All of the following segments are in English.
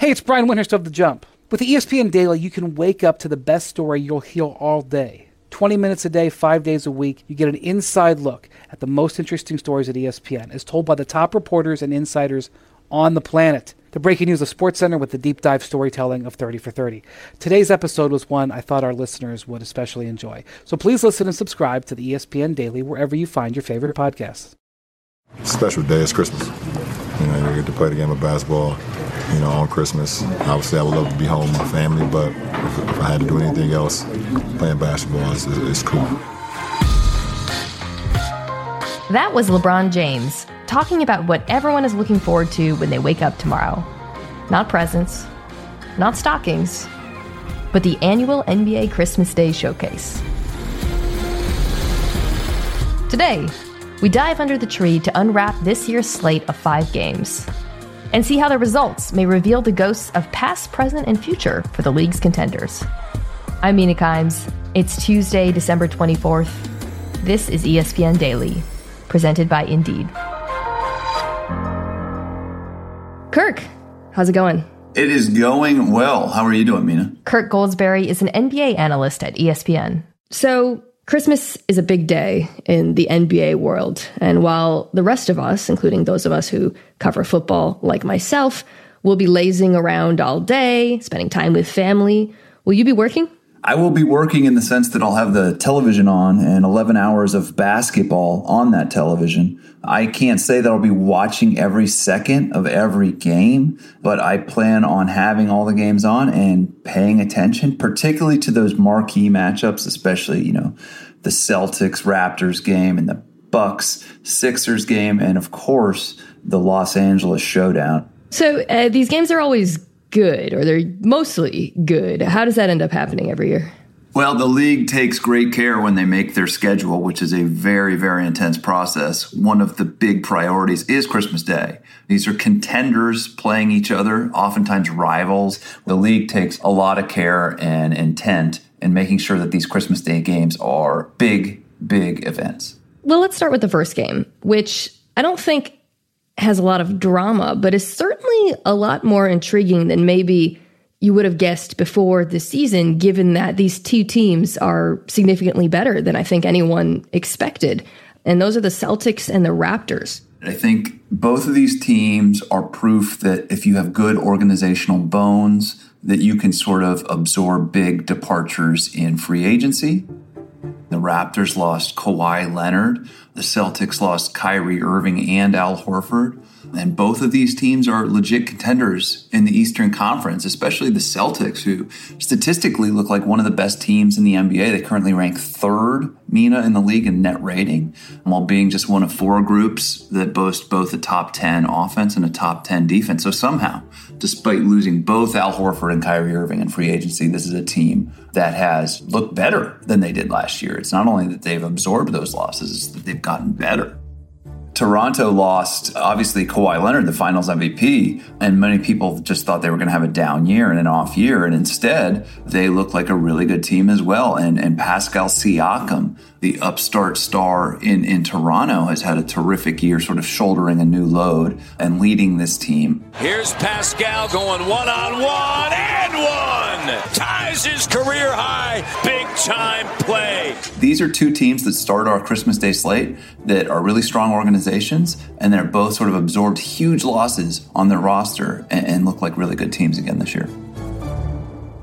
Hey, it's Brian Windhorst of The Jump. With the ESPN Daily, you can wake up to the best story you'll hear all day. 20 minutes a day, five days a week, you get an inside look at the most interesting stories at ESPN, as told by the top reporters and insiders on the planet. The breaking news of SportsCenter with the deep dive storytelling of 30 for 30. Today's episode was one I thought our listeners would especially enjoy. So please listen and subscribe to the ESPN Daily wherever you find your favorite podcasts. Special day, it's Christmas. You know, you get to play the game of basketball you know, on Christmas. Obviously, I would love to be home with my family, but if, if I had to do anything else, playing basketball is, is, is cool. That was LeBron James talking about what everyone is looking forward to when they wake up tomorrow. Not presents, not stockings, but the annual NBA Christmas Day Showcase. Today, we dive under the tree to unwrap this year's slate of five games and see how the results may reveal the ghosts of past, present, and future for the league's contenders. I'm Mina Kimes. It's Tuesday, December 24th. This is ESPN Daily, presented by Indeed. Kirk, how's it going? It is going well. How are you doing, Mina? Kirk Goldsberry is an NBA analyst at ESPN. So, Christmas is a big day in the NBA world. And while the rest of us, including those of us who cover football like myself, will be lazing around all day, spending time with family, will you be working? I will be working in the sense that I'll have the television on and 11 hours of basketball on that television. I can't say that I'll be watching every second of every game, but I plan on having all the games on and paying attention, particularly to those marquee matchups, especially, you know, the Celtics Raptors game and the Bucks Sixers game, and of course, the Los Angeles showdown. So uh, these games are always good or they're mostly good. How does that end up happening every year? Well, the league takes great care when they make their schedule, which is a very, very intense process. One of the big priorities is Christmas Day. These are contenders playing each other, oftentimes rivals. The league takes a lot of care and intent in making sure that these Christmas Day games are big, big events. Well, let's start with the first game, which I don't think has a lot of drama, but is certainly a lot more intriguing than maybe you would have guessed before the season, given that these two teams are significantly better than I think anyone expected. And those are the Celtics and the Raptors. I think both of these teams are proof that if you have good organizational bones, that you can sort of absorb big departures in free agency. The Raptors lost Kawhi Leonard. The Celtics lost Kyrie Irving and Al Horford. And both of these teams are legit contenders in the Eastern Conference, especially the Celtics, who statistically look like one of the best teams in the NBA. They currently rank third, Mina, in the league in net rating, while being just one of four groups that boast both a top 10 offense and a top 10 defense. So somehow, despite losing both Al Horford and Kyrie Irving in free agency, this is a team that has looked better than they did last year. It's not only that they've absorbed those losses, it's that they've gotten better. Toronto lost, obviously, Kawhi Leonard, the finals MVP, and many people just thought they were going to have a down year and an off year. And instead, they look like a really good team as well. And, and Pascal Siakam, the upstart star in, in Toronto, has had a terrific year, sort of shouldering a new load and leading this team. Here's Pascal going one on one and one. Ties his career high. Big time play. These are two teams that start our Christmas Day slate that are really strong organizations and they're both sort of absorbed huge losses on their roster and, and look like really good teams again this year.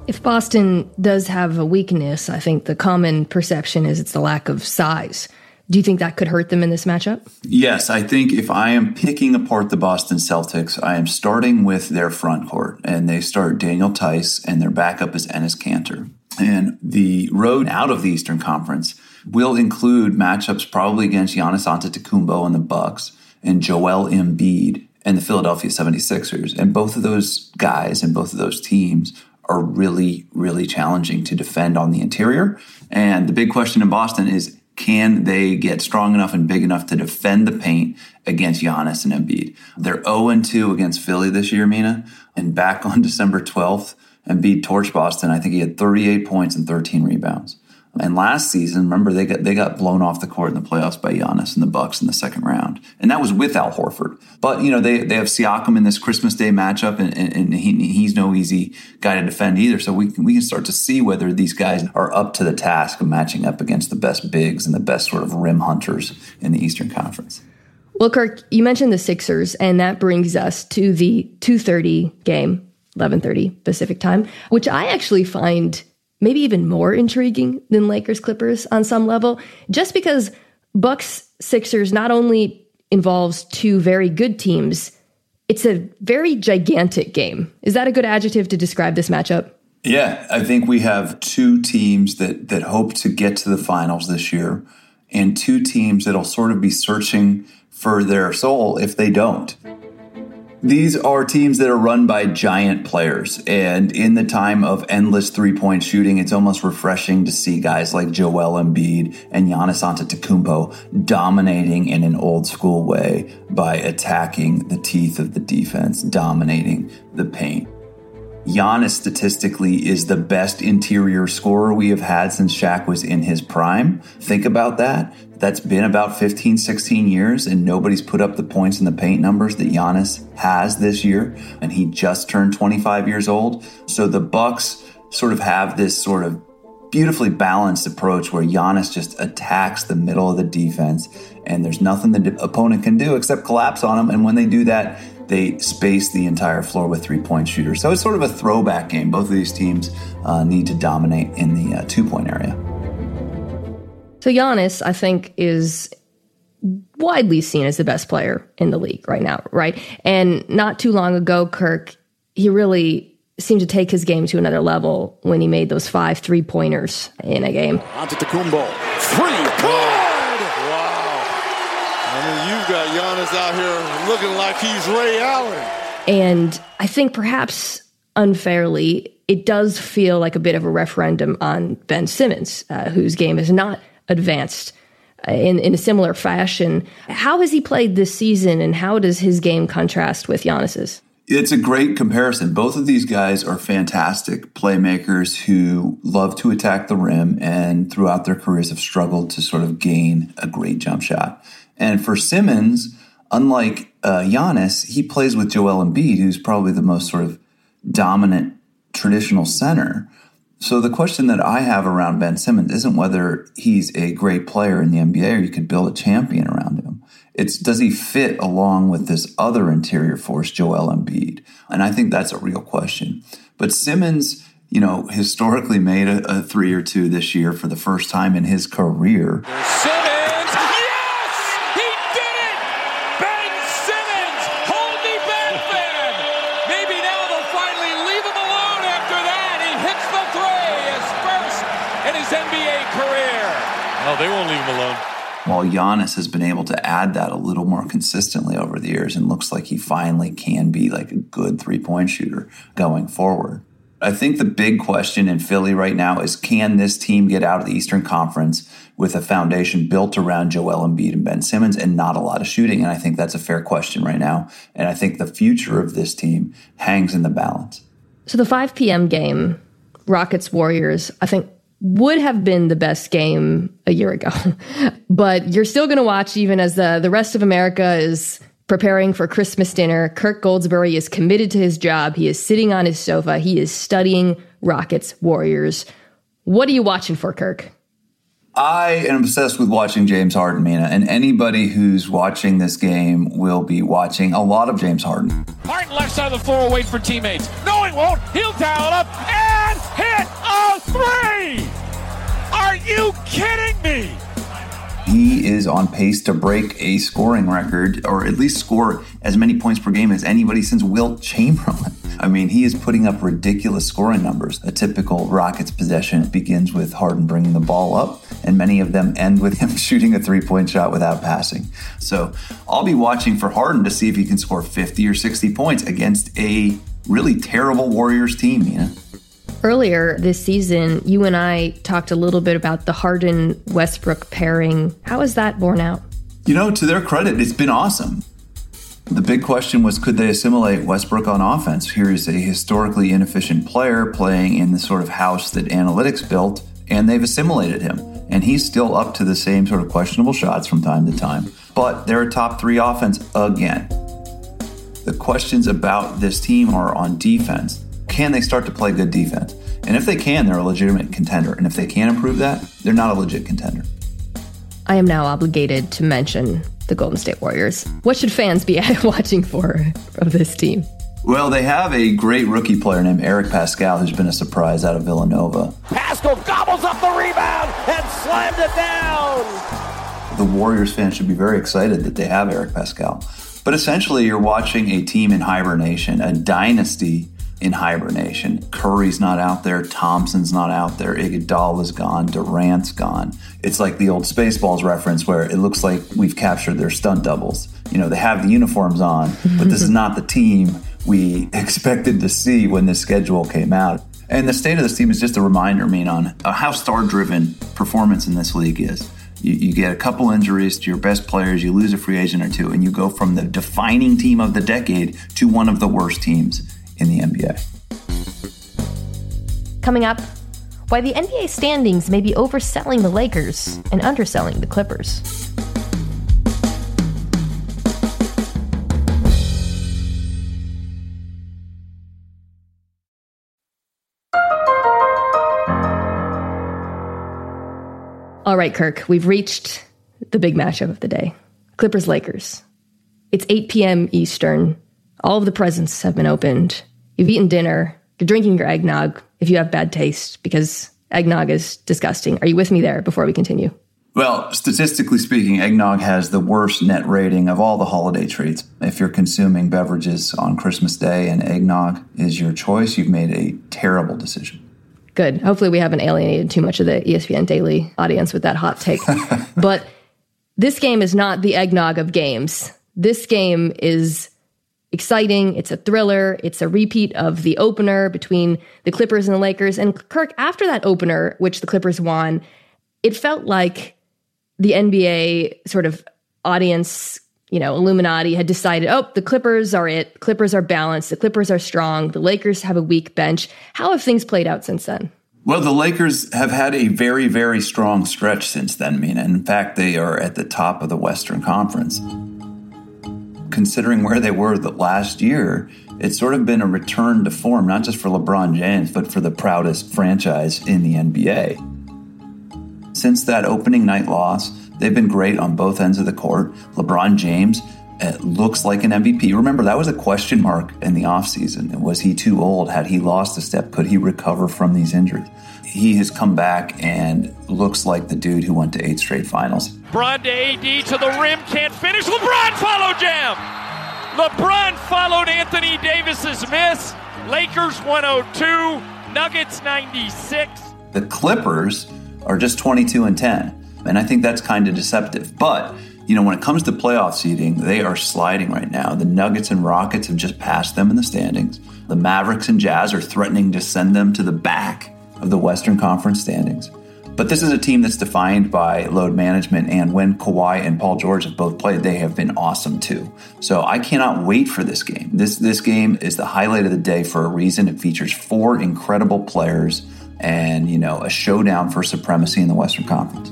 If Boston does have a weakness, I think the common perception is it's the lack of size. Do you think that could hurt them in this matchup? Yes, I think if I am picking apart the Boston Celtics, I am starting with their front court, and they start Daniel Theis, and their backup is Enes Kanter. And the road out of the Eastern Conference will include matchups probably against Giannis Antetokounmpo and the Bucks, and Joel Embiid and the Philadelphia 76ers. And both of those guys and both of those teams are really, really challenging to defend on the interior. And the big question in Boston is can they get strong enough and big enough to defend the paint against Giannis and Embiid? They're 0 2 against Philly this year, Mina. And back on December 12th, Embiid torched Boston. I think he had 38 points and 13 rebounds. And last season, remember they got they got blown off the court in the playoffs by Giannis and the Bucks in the second round, and that was with Al Horford. But you know they they have Siakam in this Christmas Day matchup, and, and, and he, he's no easy guy to defend either. So we can we can start to see whether these guys are up to the task of matching up against the best bigs and the best sort of rim hunters in the Eastern Conference. Well, Kirk, you mentioned the Sixers, and that brings us to the 2:30 game, 11:30 Pacific time, which I actually find maybe even more intriguing than Lakers Clippers on some level, just because Bucks Sixers not only involves two very good teams, it's a very gigantic game. Is that a good adjective to describe this matchup? Yeah, I think we have two teams that that hope to get to the finals this year and two teams that'll sort of be searching for their soul if they don't. These are teams that are run by giant players. And in the time of endless three point shooting, it's almost refreshing to see guys like Joel Embiid and Giannis Antetokounmpo dominating in an old school way by attacking the teeth of the defense, dominating the paint. Giannis statistically is the best interior scorer we have had since Shaq was in his prime. Think about that. That's been about 15, 16 years, and nobody's put up the points in the paint numbers that Giannis has this year. And he just turned 25 years old. So the Bucks sort of have this sort of beautifully balanced approach where Giannis just attacks the middle of the defense, and there's nothing the opponent can do except collapse on him. And when they do that, they space the entire floor with three point shooters. So it's sort of a throwback game. Both of these teams uh, need to dominate in the uh, two point area. So Giannis, I think, is widely seen as the best player in the league right now, right? And not too long ago, Kirk, he really seemed to take his game to another level when he made those five three pointers in a game. Antetokounmpo, three, good! Wow. I mean, you've got out here looking like he's Ray Allen. And I think perhaps unfairly, it does feel like a bit of a referendum on Ben Simmons, uh, whose game is not advanced uh, in, in a similar fashion. How has he played this season, and how does his game contrast with Giannis's? It's a great comparison. Both of these guys are fantastic playmakers who love to attack the rim and throughout their careers have struggled to sort of gain a great jump shot. And for Simmons, unlike uh, Giannis, he plays with Joel Embiid, who's probably the most sort of dominant traditional center. So the question that I have around Ben Simmons isn't whether he's a great player in the NBA or you could build a champion around him. It's does he fit along with this other interior force, Joel Embiid? And I think that's a real question. But Simmons, you know, historically made a, a three or two this year for the first time in his career. Simmons, they won't leave him alone. while Giannis has been able to add that a little more consistently over the years and looks like he finally can be like a good three point shooter going forward. I think the big question in Philly right now is can this team get out of the Eastern Conference with a foundation built around Joel Embiid and Ben Simmons and not a lot of shooting? And I think that's a fair question right now. And I think the future of this team hangs in the balance. So the 5 p.m. game, Rockets Warriors, I think would have been the best game a year ago. but you're still going to watch even as the, the rest of America is preparing for Christmas dinner. Kirk Goldsberry is committed to his job. He is sitting on his sofa. He is studying Rockets Warriors. What are you watching for, Kirk? I am obsessed with watching James Harden, Mina, and anybody who's watching this game will be watching a lot of James Harden. Harden left side of the floor, wait for teammates. No, he won't. He'll dial it up and hit a three. Are you kidding me? He is on pace to break a scoring record, or at least score as many points per game as anybody since Wilt Chamberlain. I mean, he is putting up ridiculous scoring numbers. A typical Rockets possession begins with Harden bringing the ball up, and many of them end with him shooting a three point shot without passing. So I'll be watching for Harden to see if he can score 50 or 60 points against a really terrible Warriors team, you know? Earlier this season, you and I talked a little bit about the Harden Westbrook pairing. How is that borne out? You know, to their credit, it's been awesome. The big question was could they assimilate Westbrook on offense? Here is a historically inefficient player playing in the sort of house that analytics built, and they've assimilated him. And he's still up to the same sort of questionable shots from time to time. But they're a top three offense again. The questions about this team are on defense. Can they start to play good defense? And if they can, they're a legitimate contender. And if they can't improve that, they're not a legit contender. I am now obligated to mention the Golden State Warriors. What should fans be watching for from this team? Well, they have a great rookie player named Eric Paschall who's been a surprise out of Villanova. Paschall gobbles up the rebound and slammed it down. The Warriors fans should be very excited that they have Eric Paschall. But essentially, you're watching a team in hibernation, a dynasty in hibernation. Curry's not out there, Thompson's not out there, Iguodala's gone, Durant's gone. It's like the old Spaceballs reference where it looks like we've captured their stunt doubles. You know, they have the uniforms on, but this is not the team we expected to see when the schedule came out. And the state of this team is just a reminder, I mean, on how star-driven performance in this league is. You, you, get a couple injuries to your best players, you lose a free agent or two, and you go from the defining team of the decade to one of the worst teams in the NBA. Coming up, why the NBA standings may be overselling the Lakers and underselling the Clippers. All right, Kirk, we've reached the big matchup of the day Clippers Lakers. It's 8 p.m. Eastern. All of the presents have been opened. You've eaten dinner. You're drinking your eggnog if you have bad taste because eggnog is disgusting. Are you with me there before we continue? Well, statistically speaking, eggnog has the worst net rating of all the holiday treats. If you're consuming beverages on Christmas Day and eggnog is your choice, you've made a terrible decision. Good. Hopefully, we haven't alienated too much of the ESPN Daily audience with that hot take. but this game is not the eggnog of games. This game is exciting. It's a thriller. It's a repeat of the opener between the Clippers and the Lakers. And Kirk, after that opener, which the Clippers won, it felt like the NBA sort of audience, you know, Illuminati had decided, oh, the Clippers are it. Clippers are balanced. The Clippers are strong. The Lakers have a weak bench. How have things played out since then? Well, the Lakers have had a very, very strong stretch since then, Mina. In fact, they are at the top of the Western Conference considering where they were the last year, it's sort of been a return to form, not just for LeBron James, but for the proudest franchise in the NBA. Since that opening night loss, they've been great on both ends of the court. LeBron James uh, looks like an MVP. Remember, that was a question mark in the offseason. Was he too old? Had he lost a step? Could he recover from these injuries? He has come back and looks like the dude who went to eight straight finals. LeBron to AD to the rim, can't finish. LeBron follow jam. LeBron followed Anthony Davis's miss. Lakers 102, Nuggets 96. The Clippers are just 22 and 10. And I think that's kind of deceptive. But, you know, when it comes to playoff seeding, they are sliding right now. The Nuggets and Rockets have just passed them in the standings. The Mavericks and Jazz are threatening to send them to the back of the Western Conference standings. But this is a team that's defined by load management, and when Kawhi and Paul George have both played, they have been awesome too. So I cannot wait for this game. This this game is the highlight of the day for a reason. It features four incredible players, and you know a showdown for supremacy in the Western Conference.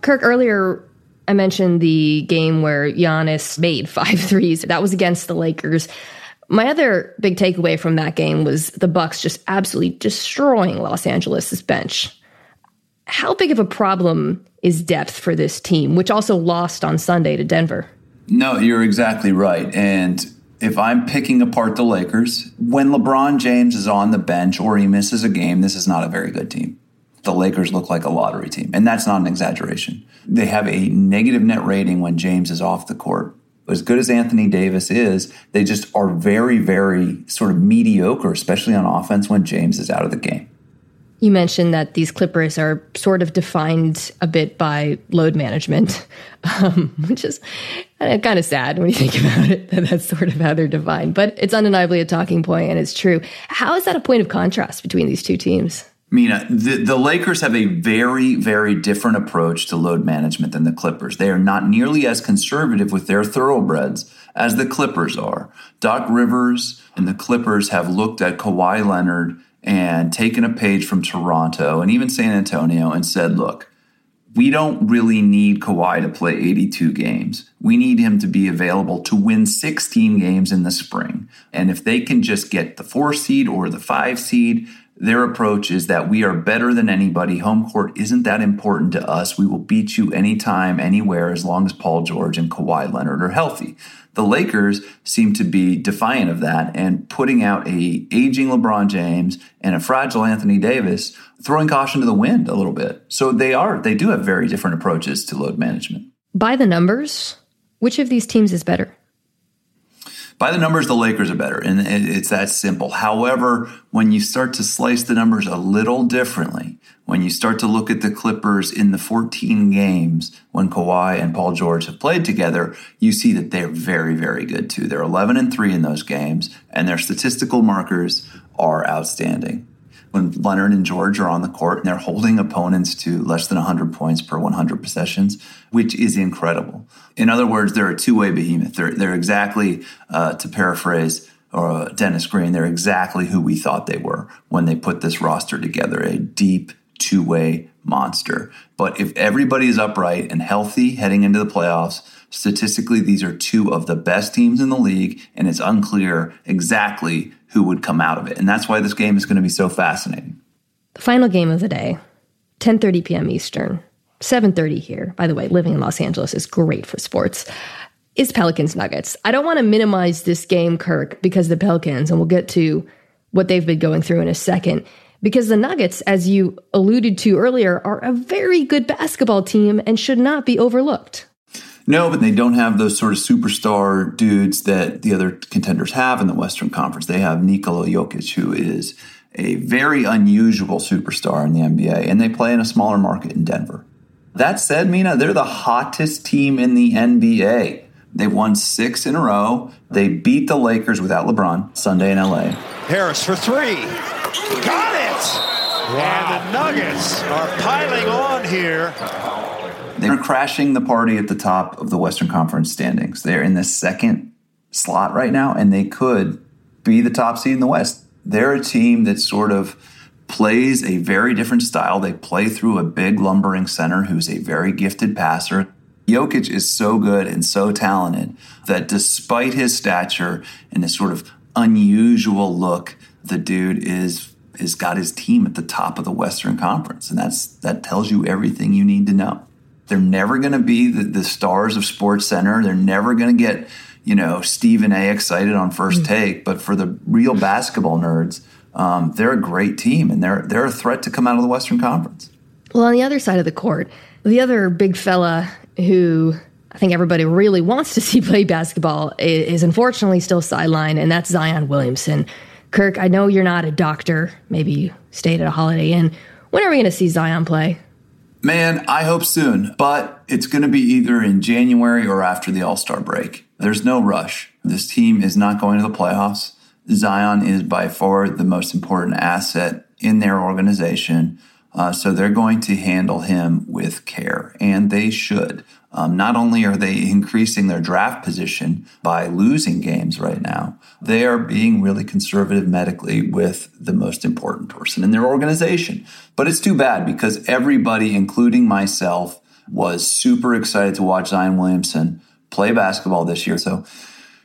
Kirk, earlier I mentioned the game where Giannis made five threes. That was against the Lakers. My other big takeaway from that game was the Bucks just absolutely destroying Los Angeles' bench. How big of a problem is depth for this team, which also lost on Sunday to Denver? No, you're exactly right. And if I'm picking apart the Lakers, when LeBron James is on the bench or he misses a game, this is not a very good team. The Lakers look like a lottery team, and that's not an exaggeration. They have a negative net rating when James is off the court as good as Anthony Davis is, they just are very, very sort of mediocre, especially on offense when James is out of the game. You mentioned that these Clippers are sort of defined a bit by load management, um, which is kind of sad when you think about it, that that's sort of how they're defined. But it's undeniably a talking point, and it's true. How is that a point of contrast between these two teams? Mina, the, the Lakers have a very, very different approach to load management than the Clippers. They are not nearly as conservative with their thoroughbreds as the Clippers are. Doc Rivers and the Clippers have looked at Kawhi Leonard and taken a page from Toronto and even San Antonio and said, look, we don't really need Kawhi to play 82 games. We need him to be available to win 16 games in the spring. And if they can just get the four seed or the five seed, their approach is that we are better than anybody. Home court isn't that important to us. We will beat you anytime, anywhere, as long as Paul George and Kawhi Leonard are healthy. The Lakers seem to be defiant of that and putting out a aging LeBron James and a fragile Anthony Davis, throwing caution to the wind a little bit. So they are they do have very different approaches to load management. By the numbers, which of these teams is better? By the numbers, the Lakers are better, and it's that simple. However, when you start to slice the numbers a little differently, when you start to look at the Clippers in the 14 games when Kawhi and Paul George have played together, you see that they're very, very good too. They're 11 and 3 in those games, and their statistical markers are outstanding when Leonard and George are on the court and they're holding opponents to less than 100 points per 100 possessions, which is incredible. In other words, they're a two way behemoth. They're, they're exactly, uh, to paraphrase uh, Dennis Green, they're exactly who we thought they were when they put this roster together a deep two way monster. But if everybody is upright and healthy heading into the playoffs, statistically, these are two of the best teams in the league, and it's unclear exactly who would come out of it. And that's why this game is going to be so fascinating. The final game of the day, 10:30 p.m. Eastern, 7:30 here. By the way, living in Los Angeles is great for sports. Is Pelicans Nuggets. I don't want to minimize this game, Kirk, because the Pelicans, and we'll get to what they've been going through in a second. Because the Nuggets, as you alluded to earlier, are a very good basketball team and should not be overlooked. No, but they don't have those sort of superstar dudes that the other contenders have in the Western Conference. They have Nikola Jokic, who is a very unusual superstar in the NBA, and they play in a smaller market in Denver. That said, Mina, they're the hottest team in the NBA. They've won six in a row. They beat the Lakers without LeBron Sunday in LA. Harris for three. Got it! Wow. And the Nuggets are piling on here. They're crashing the party at the top of the Western Conference standings. They're in the second slot right now, and they could be the top seed in the West. They're a team that sort of plays a very different style. They play through a big lumbering center who's a very gifted passer. Jokic is so good and so talented that despite his stature and his sort of unusual look, the dude is is got his team at the top of the Western Conference, and that's that tells you everything you need to know. They're never going to be the, the stars of Sports Center. They're never going to get, you know, Stephen A. excited on first mm-hmm. take. But for the real basketball nerds, um, they're a great team, and they're they're a threat to come out of the Western Conference. Well, on the other side of the court, the other big fella who I think everybody really wants to see play basketball is unfortunately still sidelined, and that's Zion Williamson. Kirk, I know you're not a doctor. Maybe you stayed at a Holiday Inn. When are we going to see Zion play? Man, I hope soon, but it's going to be either in January or after the All Star break. There's no rush. This team is not going to the playoffs. Zion is by far the most important asset in their organization. Uh, so they're going to handle him with care, and they should. Um, not only are they increasing their draft position by losing games right now, they are being really conservative medically with the most important person in their organization. But it's too bad because everybody, including myself, was super excited to watch Zion Williamson play basketball this year. So,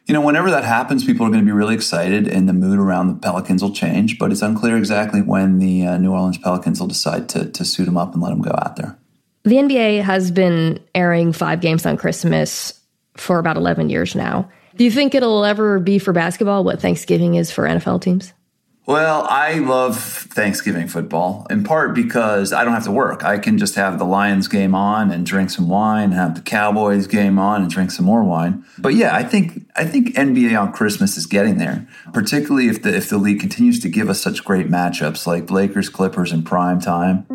you know, whenever that happens, people are going to be really excited and the mood around the Pelicans will change, but it's unclear exactly when the uh, New Orleans Pelicans will decide to, to suit him up and let him go out there. The NBA has been airing five games on Christmas for about 11 years now. Do you think it'll ever be for basketball what Thanksgiving is for NFL teams? Well, I love Thanksgiving football in part because I don't have to work. I can just have the Lions game on and drink some wine, have the Cowboys game on and drink some more wine. But yeah, I think I think NBA on Christmas is getting there, particularly if the if the league continues to give us such great matchups like Lakers Clippers in prime time.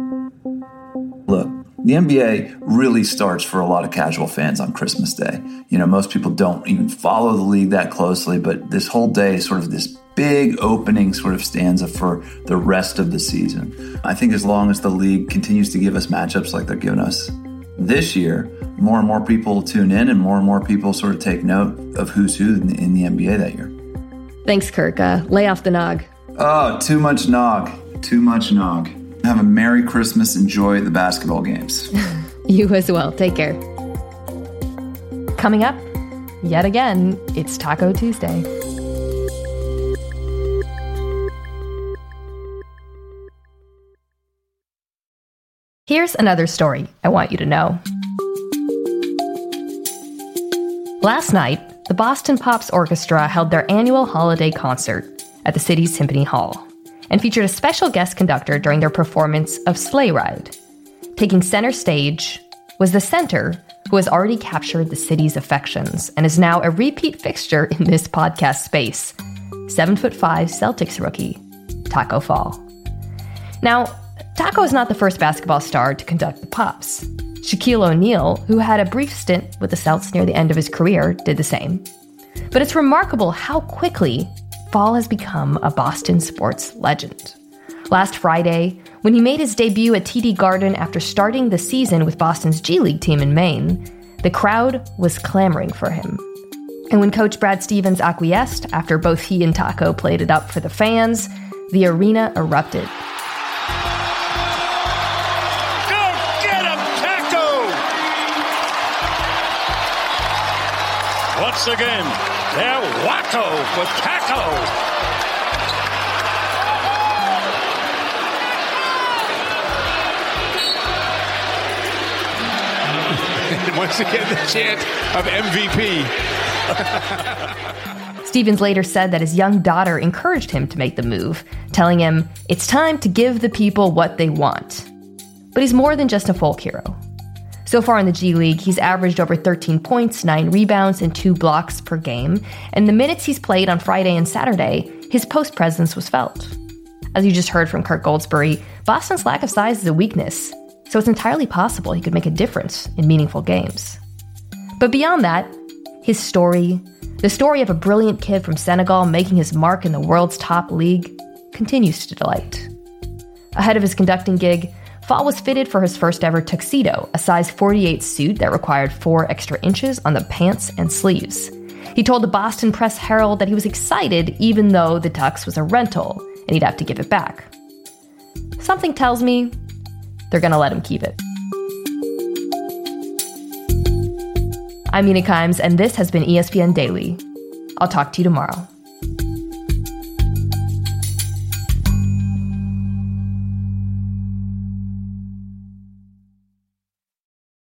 Look, the NBA really starts for a lot of casual fans on Christmas Day. You know, most people don't even follow the league that closely, but this whole day is sort of this big opening sort of stanza for the rest of the season. I think as long as the league continues to give us matchups like they're giving us this year, more and more people tune in and more and more people sort of take note of who's who in the, in the NBA that year. Thanks, Kirk. Uh, lay off the nog. Oh, too much nog. Too much nog. Have a Merry Christmas. Enjoy the basketball games. you as well. Take care. Coming up, yet again, it's Taco Tuesday. Here's another story I want you to know. Last night, the Boston Pops Orchestra held their annual holiday concert at the city's Symphony Hall and featured a special guest conductor during their performance of Sleigh Ride. Taking center stage was the center who has already captured the city's affections and is now a repeat fixture in this podcast space. Seven foot five Celtics rookie, Taco Fall. Now, Taco is not the first basketball star to conduct the Pops. Shaquille O'Neal, who had a brief stint with the Celts near the end of his career, did the same. But it's remarkable how quickly Fall has become a Boston sports legend. Last Friday, when he made his debut at TD Garden after starting the season with Boston's G League team in Maine, the crowd was clamoring for him. And when coach Brad Stevens acquiesced after both he and Taco played it up for the fans, the arena erupted. Once again. They're wacko for taco. once again, the chant of MVP. Stevens later said that his young daughter encouraged him to make the move, telling him, It's time to give the people what they want. But he's more than just a folk hero. So far in the G League, he's averaged over 13 points, 9 rebounds, and 2 blocks per game. And the minutes he's played on Friday and Saturday, his post presence was felt. As you just heard from Kirk Goldsberry, Boston's lack of size is a weakness, so it's entirely possible he could make a difference in meaningful games. But beyond that, his story, the story of a brilliant kid from Senegal making his mark in the world's top league, continues to delight. Ahead of his conducting gig, Fall was fitted for his first ever tuxedo, a size 48 suit that required four extra inches on the pants and sleeves. He told the Boston Press Herald that he was excited even though the tux was a rental and he'd have to give it back. Something tells me they're gonna let him keep it. I'm Mina Kimes, and this has been ESPN Daily. I'll talk to you tomorrow.